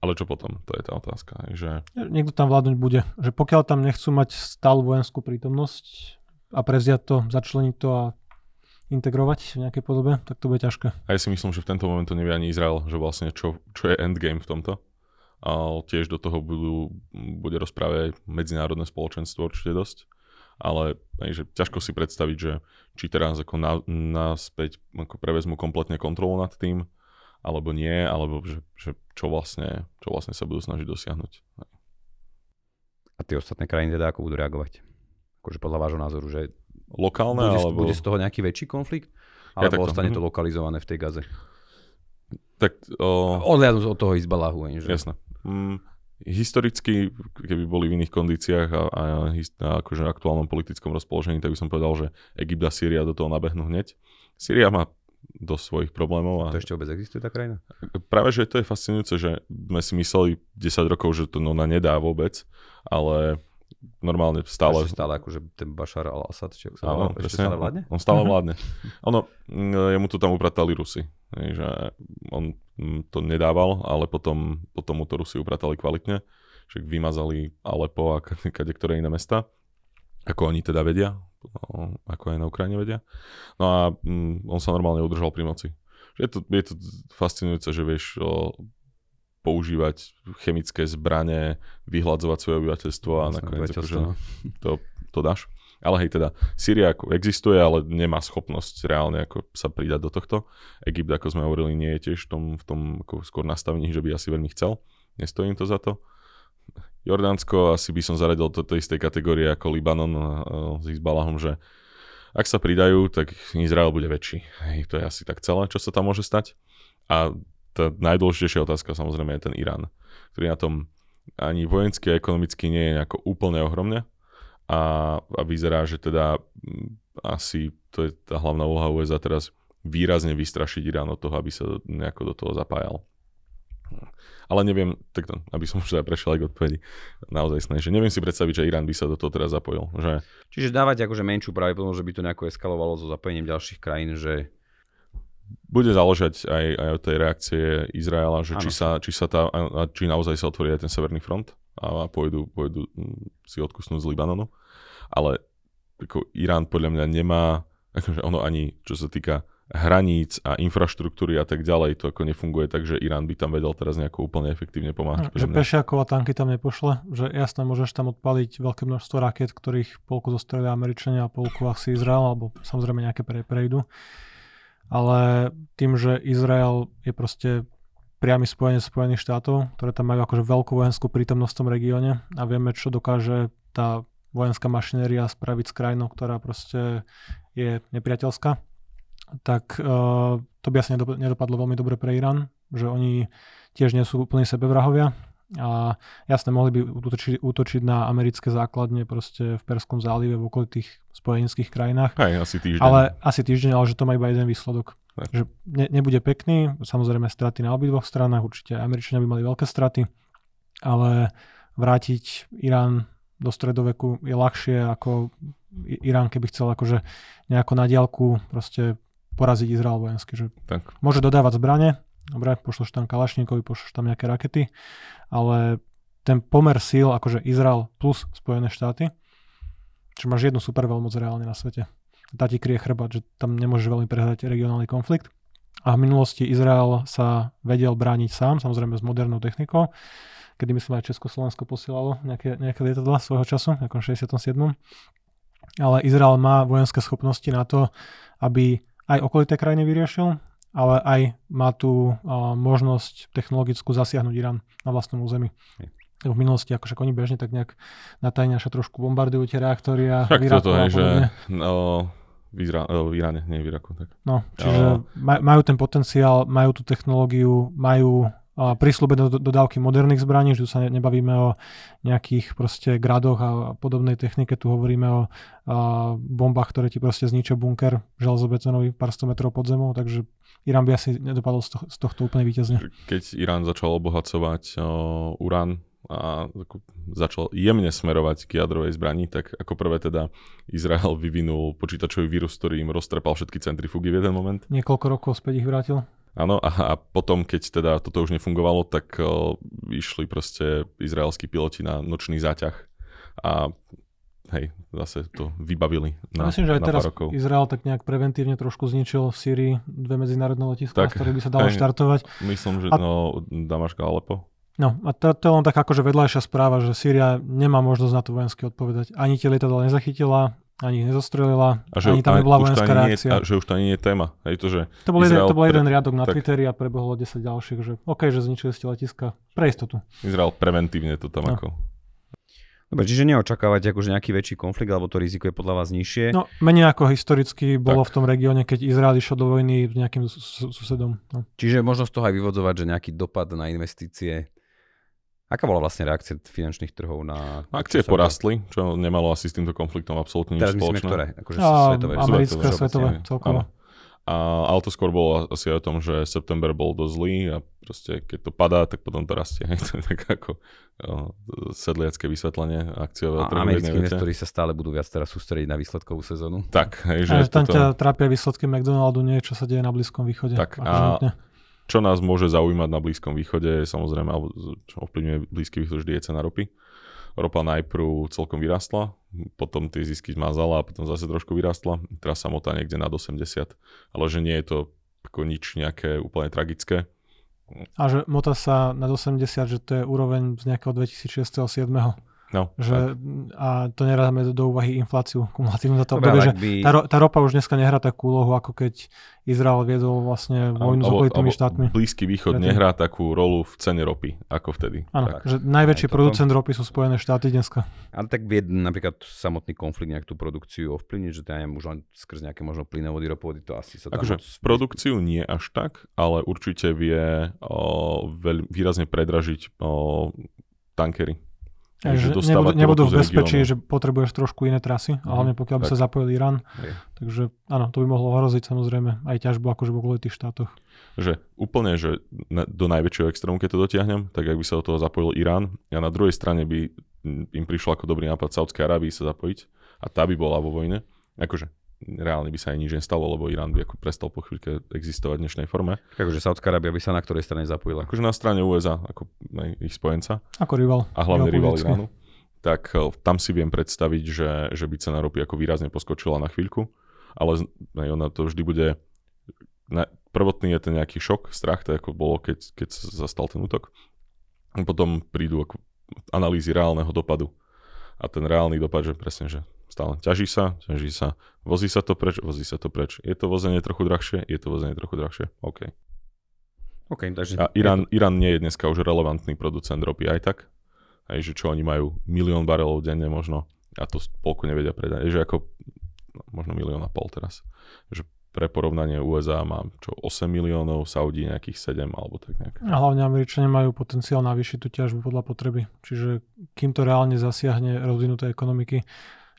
Ale čo potom? To je tá otázka. Že... Niekto tam vládnuť bude. Že pokiaľ tam nechcú mať stálu vojenskú prítomnosť, a prevziať to, začleniť to a integrovať v nejakej podobe, tak to bude ťažké. A ja si myslím, že v tento moment to nevie ani Izrael, že vlastne čo, čo je endgame v tomto. A tiež do toho budú, bude rozprávať aj medzinárodné spoločenstvo určite dosť. Ale že ťažko si predstaviť, že či teraz ako na, naspäť ako prevezmu kompletne kontrolu nad tým, alebo nie, alebo že, že čo, vlastne, čo vlastne sa budú snažiť dosiahnuť. A tie ostatné krajiny teda ako budú reagovať? Akože podľa vášho názoru, že lokálne, bude, alebo... bude z toho nejaký väčší konflikt? Alebo ja, ostane to mhm. lokalizované v tej gaze? Tak, o... Odliadnúť od toho Izbalahu. Že... Jasné. Mm, historicky, keby boli v iných kondíciách a, a, a akože aktuálnom politickom rozpoložení, tak by som povedal, že Egypt a Sýria do toho nabehnú hneď. Sýria má do svojich problémov. A... To ešte vôbec existuje tá krajina? Práve, že to je fascinujúce, že sme si mysleli 10 rokov, že to ona nedá vôbec, ale normálne stále... Ešte stále akože ten Bashar al-Assad, či sa Áno, ešte stále vládne? On stále vládne. ono, mm, jemu to tam upratali Rusy. Že on mm, to nedával, ale potom, potom mu to Rusy upratali kvalitne. Že vymazali Alepo a kade ktoré iné mesta. Ako oni teda vedia. No, ako aj na Ukrajine vedia. No a mm, on sa normálne udržal pri moci. Je to, je to fascinujúce, že vieš o, používať chemické zbranie, vyhľadzovať svoje obyvateľstvo a nakoniec akože, to, to dáš. Ale hej, teda, Syria ako existuje, ale nemá schopnosť reálne ako sa pridať do tohto. Egypt, ako sme hovorili, nie je tiež v tom, v tom ako skôr nastavení, že by asi veľmi chcel. Nestojím to za to. Jordánsko asi by som zaradil do tej istej kategórie ako Libanon uh, s Izbalahom, že ak sa pridajú, tak Izrael bude väčší. Hej, to je asi tak celé, čo sa tam môže stať. A tá najdôležitejšia otázka samozrejme je ten Irán, ktorý na tom ani vojensky a ekonomicky nie je nejako úplne ohromne a, a vyzerá, že teda asi to je tá hlavná úloha USA teraz výrazne vystrašiť Irán od toho, aby sa nejako do toho zapájal. Ale neviem, tak to, aby som už teda prešiel aj k odpovedi naozaj snej, že neviem si predstaviť, že Irán by sa do toho teraz zapojil. Že... Čiže dávať akože menšiu pravdepodobnosť, že by to nejako eskalovalo so zapojením ďalších krajín, že bude záležať aj, aj od tej reakcie Izraela, že či sa, či sa tá, či naozaj sa otvorí aj ten severný front a pôjdu, pôjdu si odkusnúť z Libanonu. Ale ako Irán podľa mňa nemá, akože ono ani čo sa týka hraníc a infraštruktúry a tak ďalej, to ako nefunguje tak, že Irán by tam vedel teraz nejako úplne efektívne pomáhať. Že pešiakov a tanky tam nepošle, že jasne môžeš tam odpaliť veľké množstvo raket, ktorých polku zostrelia Američania a polku asi Izrael, alebo samozrejme nejaké pre, prejdu ale tým, že Izrael je proste priamy spojenie Spojených štátov, ktoré tam majú akože veľkú vojenskú prítomnosť v tom regióne a vieme, čo dokáže tá vojenská mašinéria spraviť s krajinou, ktorá proste je nepriateľská, tak uh, to by asi nedopadlo veľmi dobre pre Irán, že oni tiež nie sú úplne sebevrahovia A jasne, mohli by útočiť, útočiť na americké základne proste v Perskom zálive v okolitých spojeneckých krajinách. Hej, asi týždeň. Ale asi týždeň, ale že to má iba jeden výsledok. Tak. Že ne, nebude pekný, samozrejme straty na obidvoch stranách, určite aj Američania by mali veľké straty, ale vrátiť Irán do stredoveku je ľahšie ako Irán, keby chcel akože nejako na diálku proste poraziť Izrael vojensky. Že Tak. môže dodávať zbranie, dobre, pošleš tam Kalašníkovi, pošleš tam nejaké rakety, ale ten pomer síl, akože Izrael plus Spojené štáty, čo máš jednu super veľmoc reálne na svete. Tá ti kryje chrbát, že tam nemôžeš veľmi prehrať regionálny konflikt. A v minulosti Izrael sa vedel brániť sám, samozrejme s modernou technikou, kedy myslím aj Československo posielalo nejaké, nejaké lietadla svojho času, ako v 67. Ale Izrael má vojenské schopnosti na to, aby aj okolité krajiny vyriešil, ale aj má tú uh, možnosť technologickú zasiahnuť Irán na vlastnom území. Hej. V minulosti, akože oni bežne tak nejak na tajňaša trošku bombardujú tie reaktory a Tak v Iraku toto je, že no, v, Izra- e, v Iráne, nie v Iraku. Tak. No, čiže maj, majú ten potenciál, majú tú technológiu, majú a prislúbené do, dodávky moderných zbraní, že tu sa ne- nebavíme o nejakých proste gradoch a podobnej technike, tu hovoríme o bombách, ktoré ti proste zničia bunker železobetónový pár sto metrov pod zemou, takže Irán by asi nedopadol z, to, z tohto úplne víťazne. Keď Irán začal obohacovať o, urán a začal jemne smerovať k jadrovej zbrani, tak ako prvé teda Izrael vyvinul počítačový vírus, ktorý im roztrepal všetky centrifugy v jeden moment. Niekoľko rokov späť ich vrátil. Áno, a, a potom, keď teda toto už nefungovalo, tak o, išli proste izraelskí piloti na nočný záťah a hej, zase to vybavili na, Myslím, že aj teraz rokov. Izrael tak nejak preventívne trošku zničil v Sýrii dve medzinárodné letiská, Tak, z ktorých by sa dalo hej. štartovať. Myslím, že A- no, Damaška Alepo. No a to, to je len taká akože vedľajšia správa, že Sýria nemá možnosť na to vojensky odpovedať. Ani tie lietadla nezachytila, ani ich nezostrelila, A že, ani tam nebola vojenská ani nie, reakcia. a že už to ani nie je téma. Hej, to, že To bol, jeden, Izrael to bol jeden pre- riadok na tak. Twitteri a prebehlo 10 ďalších, že OK, že zničili ste letiska pre istotu. Izrael preventívne to tam No. ako... Dobre, čiže neočakávate akože nejaký väčší konflikt, alebo to riziko je podľa vás nižšie. No menej ako historicky bolo Tak. v tom regióne, keď Izrael išiel do vojny s nejakým sus- sus- susedom. No. Čiže možno z toho aj vyvodzovať, že nejaký dopad na investície. Aká bola vlastne reakcia finančných trhov na... Akcie čo porastli, čo nemalo asi s týmto konfliktom absolútne nič Teraz myslíme, spoločné. ktoré? Akože A svetové. americké, Svetové, svetové, celkovo. Áno. A ale to skôr bolo asi aj o tom, že september bol dosť zlý a proste keď to padá, tak potom to rastie. To je tak ako o, sedliacké vysvetlenie akciového A trhu. americkí neviete. investori sa stále budú viac teraz sústrediť na výsledkovú sezónu. Tak, hej, že Že tam toto, ťa trápia výsledky McDonaldu, nie čo sa deje na Blízkom východe. Tak, a- čo nás môže zaujímať na Blízkom východe, samozrejme, alebo čo ovplyvňuje Blízky východ, vždy je cena ropy. Ropa najprv celkom vyrastla, potom tie zisky zmazala a potom zase trošku vyrastla. Teraz sa motá niekde nad 80, ale že nie je to ako nič nejaké úplne tragické. A že mota sa na 80, že to je úroveň z nejakého 2006-2007. No, Že, a to neráme do, do úvahy infláciu kumulatívnu za to Dobre, obdobie, že by... tá, ro- tá ropa už dneska nehrá takú úlohu, ako keď Izrael viedol vlastne vojnu s Alebo- okolitými alebo štátmi. Blízky východ Predtým. nehrá takú rolu v cene ropy, ako vtedy. Áno, Tak. že najväčší Aj toto. producent ropy sú Spojené štáty dneska. Ale tak vie napríklad samotný konflikt nejak tú produkciu ovplyvniť, že neviem, už len skrz nejaké možno plynovody, ropovody, to asi sa tam Akože moc- produkciu nie až tak, ale určite vie o, veľ, výrazne predražiť o, tankery. Aj, že nebudú, nebudú v bezpečí, regiónu. že potrebuješ trošku iné trasy, Mhm, hlavne pokiaľ by tak. sa zapojil Irán. Hej. Takže áno, to by mohlo ohroziť samozrejme aj ťažbu akože v okolitých štátoch. Že úplne, že na, do najväčšieho extrému, keď to dotiahnem, tak ak by sa do toho zapojil Irán a na druhej strane by im prišlo ako dobrý nápad Saudskej Arábii sa zapojiť a tá by bola vo vojne, akože reálne by sa aj nič nestalo, lebo Irán by ako prestal po chvíľke existovať v dnešnej forme. Akože Saudská Arábia by sa na ktorej strane zapojila. Akože na strane USA, ako ich spojenca, Ako rival. a hlavne rival. Iránu, tak eh, tam si viem predstaviť, že, že by cena ropy ako výrazne poskočila na chvíľku, ale ona to vždy bude... Na, prvotný je ten nejaký šok, strach, tak ako bolo, keď, keď sa zastal ten útok. Potom prídu ako analýzy reálneho dopadu. A ten reálny dopad, že presne, že stále ťaží sa, ťaží sa, vozí sa to preč, vozí sa to preč. Je to vozenie trochu drahšie? Je to vozenie trochu drahšie? OK. OK, takže... A Irán, Irán nie je dneska už relevantný producent ropy aj tak. Hej, že čo oni majú, milión barelov denne možno a to spolku nevedia predať. Je, že ako no, možno milión a pol teraz. Že pre porovnanie USA má čo 8 miliónov, Saudi nejakých 7 alebo tak nejak. A hlavne Američania majú potenciál navýšiť tú ťažbu podľa potreby. Čiže kým to reálne zasiahne rozvinuté ekonomiky,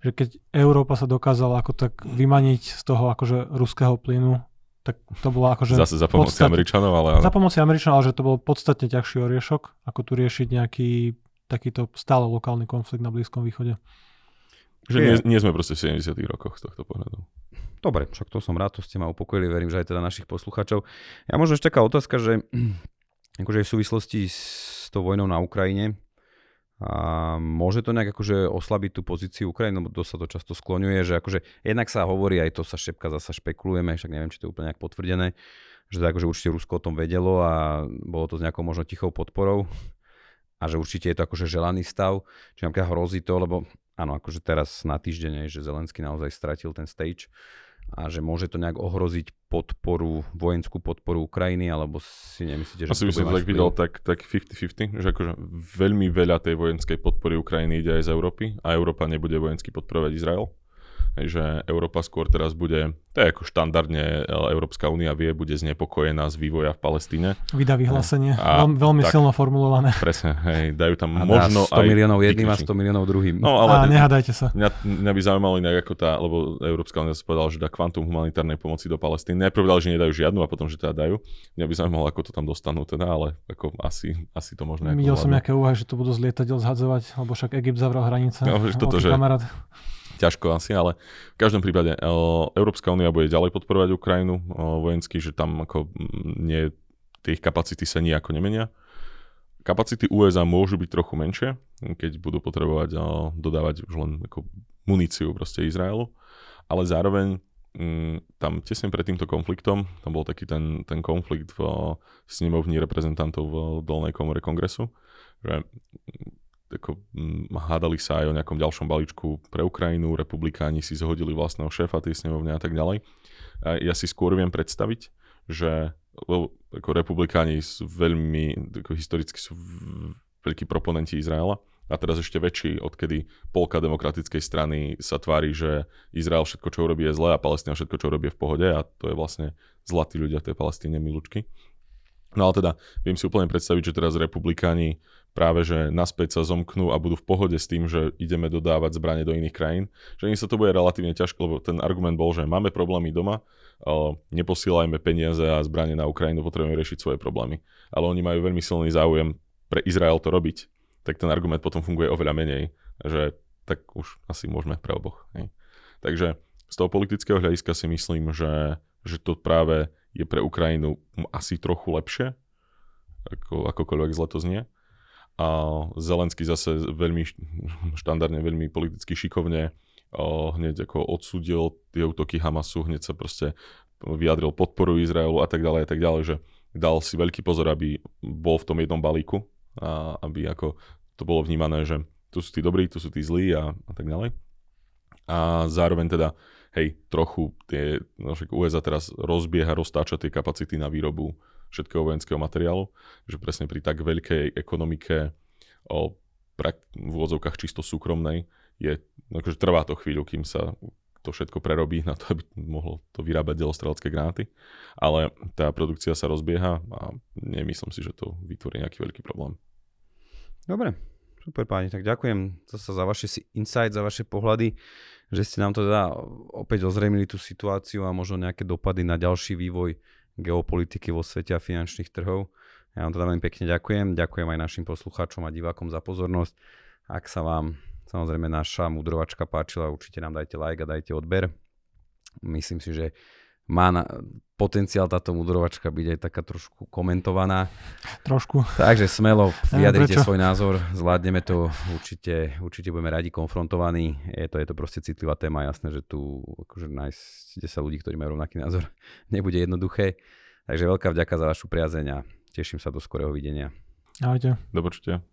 že keď Európa sa dokázala ako tak vymaniť z toho akože ruského plynu, tak to bolo akože... Zase za pomoci podstat- Američanov, ale áno. Za pomoci Američanov, ale že to bol podstatne ťažší oriešok, ako tu riešiť nejaký takýto stále lokálny konflikt na Blízkom východe. Že nie, nie sme proste v 70 rokoch z tohto pohľadu. Dobre, však to som rád, to ste ma upokojili, verím, že aj teda našich poslucháčov. Ja možno ešte taká otázka, že akože v súvislosti s tou vojnou na Ukrajine, a môže to nejak akože oslabiť tú pozíciu Ukrajiny, lebo to sa to často skloňuje, že akože jednak sa hovorí, aj to sa šepka, zasa špekulujeme, však neviem, či to je úplne nejak potvrdené, že to akože určite Rusko o tom vedelo a bolo to s nejakou možno tichou podporou a že určite je to akože želaný stav, či napríklad hrozí to, lebo áno, akože teraz na týždeň že Zelenský naozaj stratil ten stage a že môže to nejak ohroziť podporu, vojenskú podporu Ukrajiny, alebo si nemyslíte, že Asi by som to tak videl tak, tak 50-50, že akože veľmi veľa tej vojenskej podpory Ukrajiny ide aj z Európy a Európa nebude vojensky podporovať Izrael. Že Európa skôr teraz bude, to je ako štandardne Európska únia vie, bude znepokojená z vývoja v Palestíne. Vydá vyhlásenie, A veľmi, veľmi tak. silno formulované. Presne, hej, dajú tam A možno dá 100 aj miliónov jedným a vykričník. 100 miliónov druhým. No A ale nehádajte sa. Mňa, mňa by zaujímalo inak ako tá, lebo Európska únia sa povedala, že dá kvantum humanitárnej pomoci do Palestíny. Najprv povedali, že nedajú žiadnu a potom, že teda dajú. Mňa by zaujímalo, ako to tam dostanú teda, ale ako asi, asi to možno Videl som nejaké úvahy, že to budú z lietadiel zhadzovať, lebo však Egypt zavrel hranice. No, že toto, že- kamarát. Ťažko asi, ale v každom prípade e, Európska únia bude ďalej podporovať Ukrajinu e, vojensky, že tam ako mm, nie, tie ich kapacity sa nejako nemenia. Kapacity USA môžu byť trochu menšie, keď budú potrebovať e, dodávať už len ako muníciu proste Izraelu, ale zároveň mm, tam tesne pred týmto konfliktom, tam bol taký ten, ten konflikt v snemovni reprezentantov v dolnej komore kongresu, že ako, mm, hádali sa aj o nejakom ďalšom balíčku pre Ukrajinu, republikáni si zhodili vlastného šéfa tej snemovne a tak ďalej. A ja si skôr viem predstaviť, že lebo ako republikáni sú veľmi, ako historicky sú veľkí proponenti Izraela a teraz ešte väčší, odkedy polka demokratickej strany sa tvári, že Izrael všetko, čo urobí, je zlé a Palestína všetko, čo urobí, je v pohode a to je vlastne zlatí ľudia v tej Palestíne, milučky. No ale teda viem si úplne predstaviť, že teraz republikáni práve že naspäť sa zomknú a budú v pohode s tým, že ideme dodávať zbranie do iných krajín. Že im sa to bude relatívne ťažko, lebo ten argument bol, že máme problémy doma, ale neposielajme peniaze a zbranie na Ukrajinu, potrebujeme riešiť svoje problémy. Ale oni majú veľmi silný záujem pre Izrael to robiť, tak ten argument potom funguje oveľa menej, že tak už asi môžeme pre oboch. Takže z toho politického hľadiska si myslím, že, že to práve je pre Ukrajinu asi trochu lepšie, ako, akokoľvek zle to znie. A Zelenský zase veľmi št- štandardne, veľmi politicky šikovne hneď ako odsudil tie útoky Hamasu, hneď sa proste vyjadril podporu Izraelu a tak ďalej a tak ďalej, že dal si veľký pozor, aby bol v tom jednom balíku a aby ako to bolo vnímané, že tu sú tí dobrí, tu sú tí zlí a, a tak ďalej. A zároveň teda, hej, trochu tie, no však USA teraz rozbieha, roztáča tie kapacity na výrobu všetkého vojenského materiálu, že presne pri tak veľkej ekonomike o prak- v úvodzovkách čisto súkromnej je, akože trvá to chvíľu, kým sa to všetko prerobí na to, aby mohlo to vyrábať delostrelecké granáty. Ale tá produkcia sa rozbieha a nemyslím si, že to vytvorí nejaký veľký problém. Dobre, super páni, tak ďakujem zase za vaše si- insight, za vaše pohľady, že ste nám teda opäť ozrejmili tú situáciu a možno nejaké dopady na ďalší vývoj geopolitiky vo svete a finančných trhov. Ja vám teda veľmi pekne ďakujem, ďakujem aj našim poslucháčom a divákom za pozornosť. Ak sa vám samozrejme naša mudrovačka páčila, určite nám dajte like a dajte odber. Myslím si, že má na, potenciál táto mudrovačka byť aj taká trošku komentovaná. Trošku. Takže smelo vyjadrite prečo? svoj názor, zvládneme to, určite, určite budeme radi konfrontovaní. Je to, je to proste citlivá téma, jasné, že tu akože nájsť 10 ľudí, ktorí majú rovnaký názor, nebude jednoduché. Takže veľká vďaka za vašu priazeň a teším sa do skorého videnia. Ahojte. Do počutia.